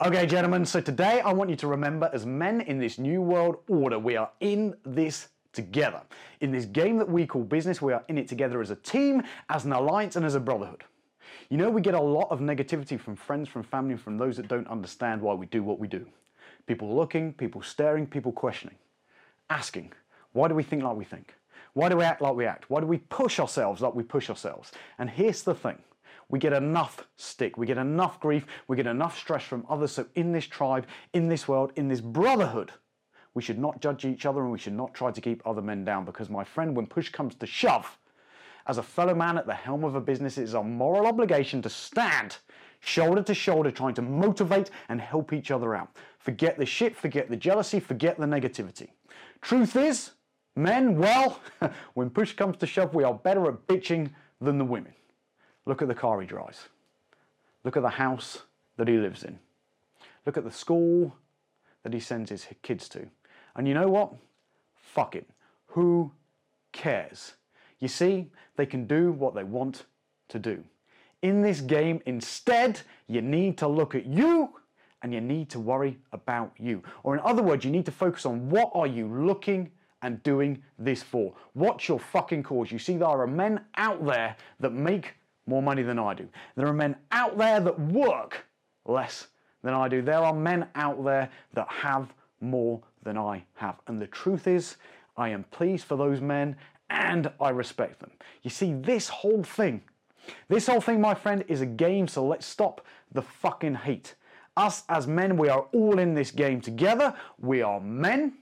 Okay, gentlemen, so today I want you to remember as men in this new world order, we are in this together. In this game that we call business, we are in it together as a team, as an alliance, and as a brotherhood. You know, we get a lot of negativity from friends, from family, and from those that don't understand why we do what we do. People looking, people staring, people questioning, asking, why do we think like we think? Why do we act like we act? Why do we push ourselves like we push ourselves? And here's the thing we get enough stick, we get enough grief, we get enough stress from others. So, in this tribe, in this world, in this brotherhood, we should not judge each other and we should not try to keep other men down because, my friend, when push comes to shove, as a fellow man at the helm of a business, it is our moral obligation to stand shoulder to shoulder, trying to motivate and help each other out. Forget the shit, forget the jealousy, forget the negativity. Truth is, men, well, when push comes to shove, we are better at bitching than the women. Look at the car he drives. Look at the house that he lives in. Look at the school that he sends his kids to. And you know what? Fuck it. Who cares? You see, they can do what they want to do. In this game, instead, you need to look at you and you need to worry about you. Or in other words, you need to focus on what are you looking and doing this for? What's your fucking cause? You see, there are men out there that make more money than I do. There are men out there that work less than I do. There are men out there that have more than I have. And the truth is, I am pleased for those men and I respect them. You see, this whole thing, this whole thing, my friend, is a game, so let's stop the fucking hate. Us as men, we are all in this game together. We are men,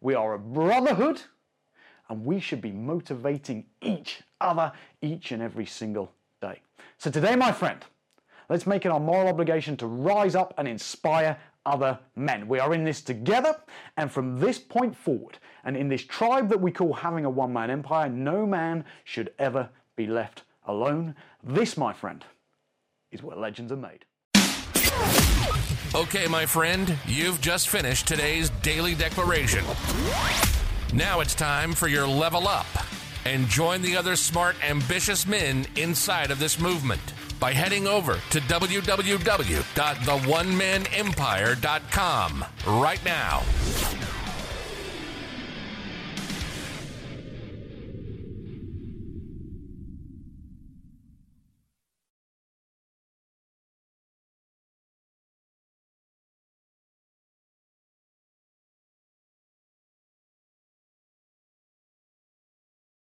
we are a brotherhood, and we should be motivating each other each and every single day. So today, my friend, let's make it our moral obligation to rise up and inspire other men. We are in this together, and from this point forward, and in this tribe that we call having a one man empire, no man should ever be left alone. This, my friend, is where legends are made. Okay, my friend, you've just finished today's daily declaration. Now it's time for your level up and join the other smart, ambitious men inside of this movement by heading over to www.theonemanempire.com right now.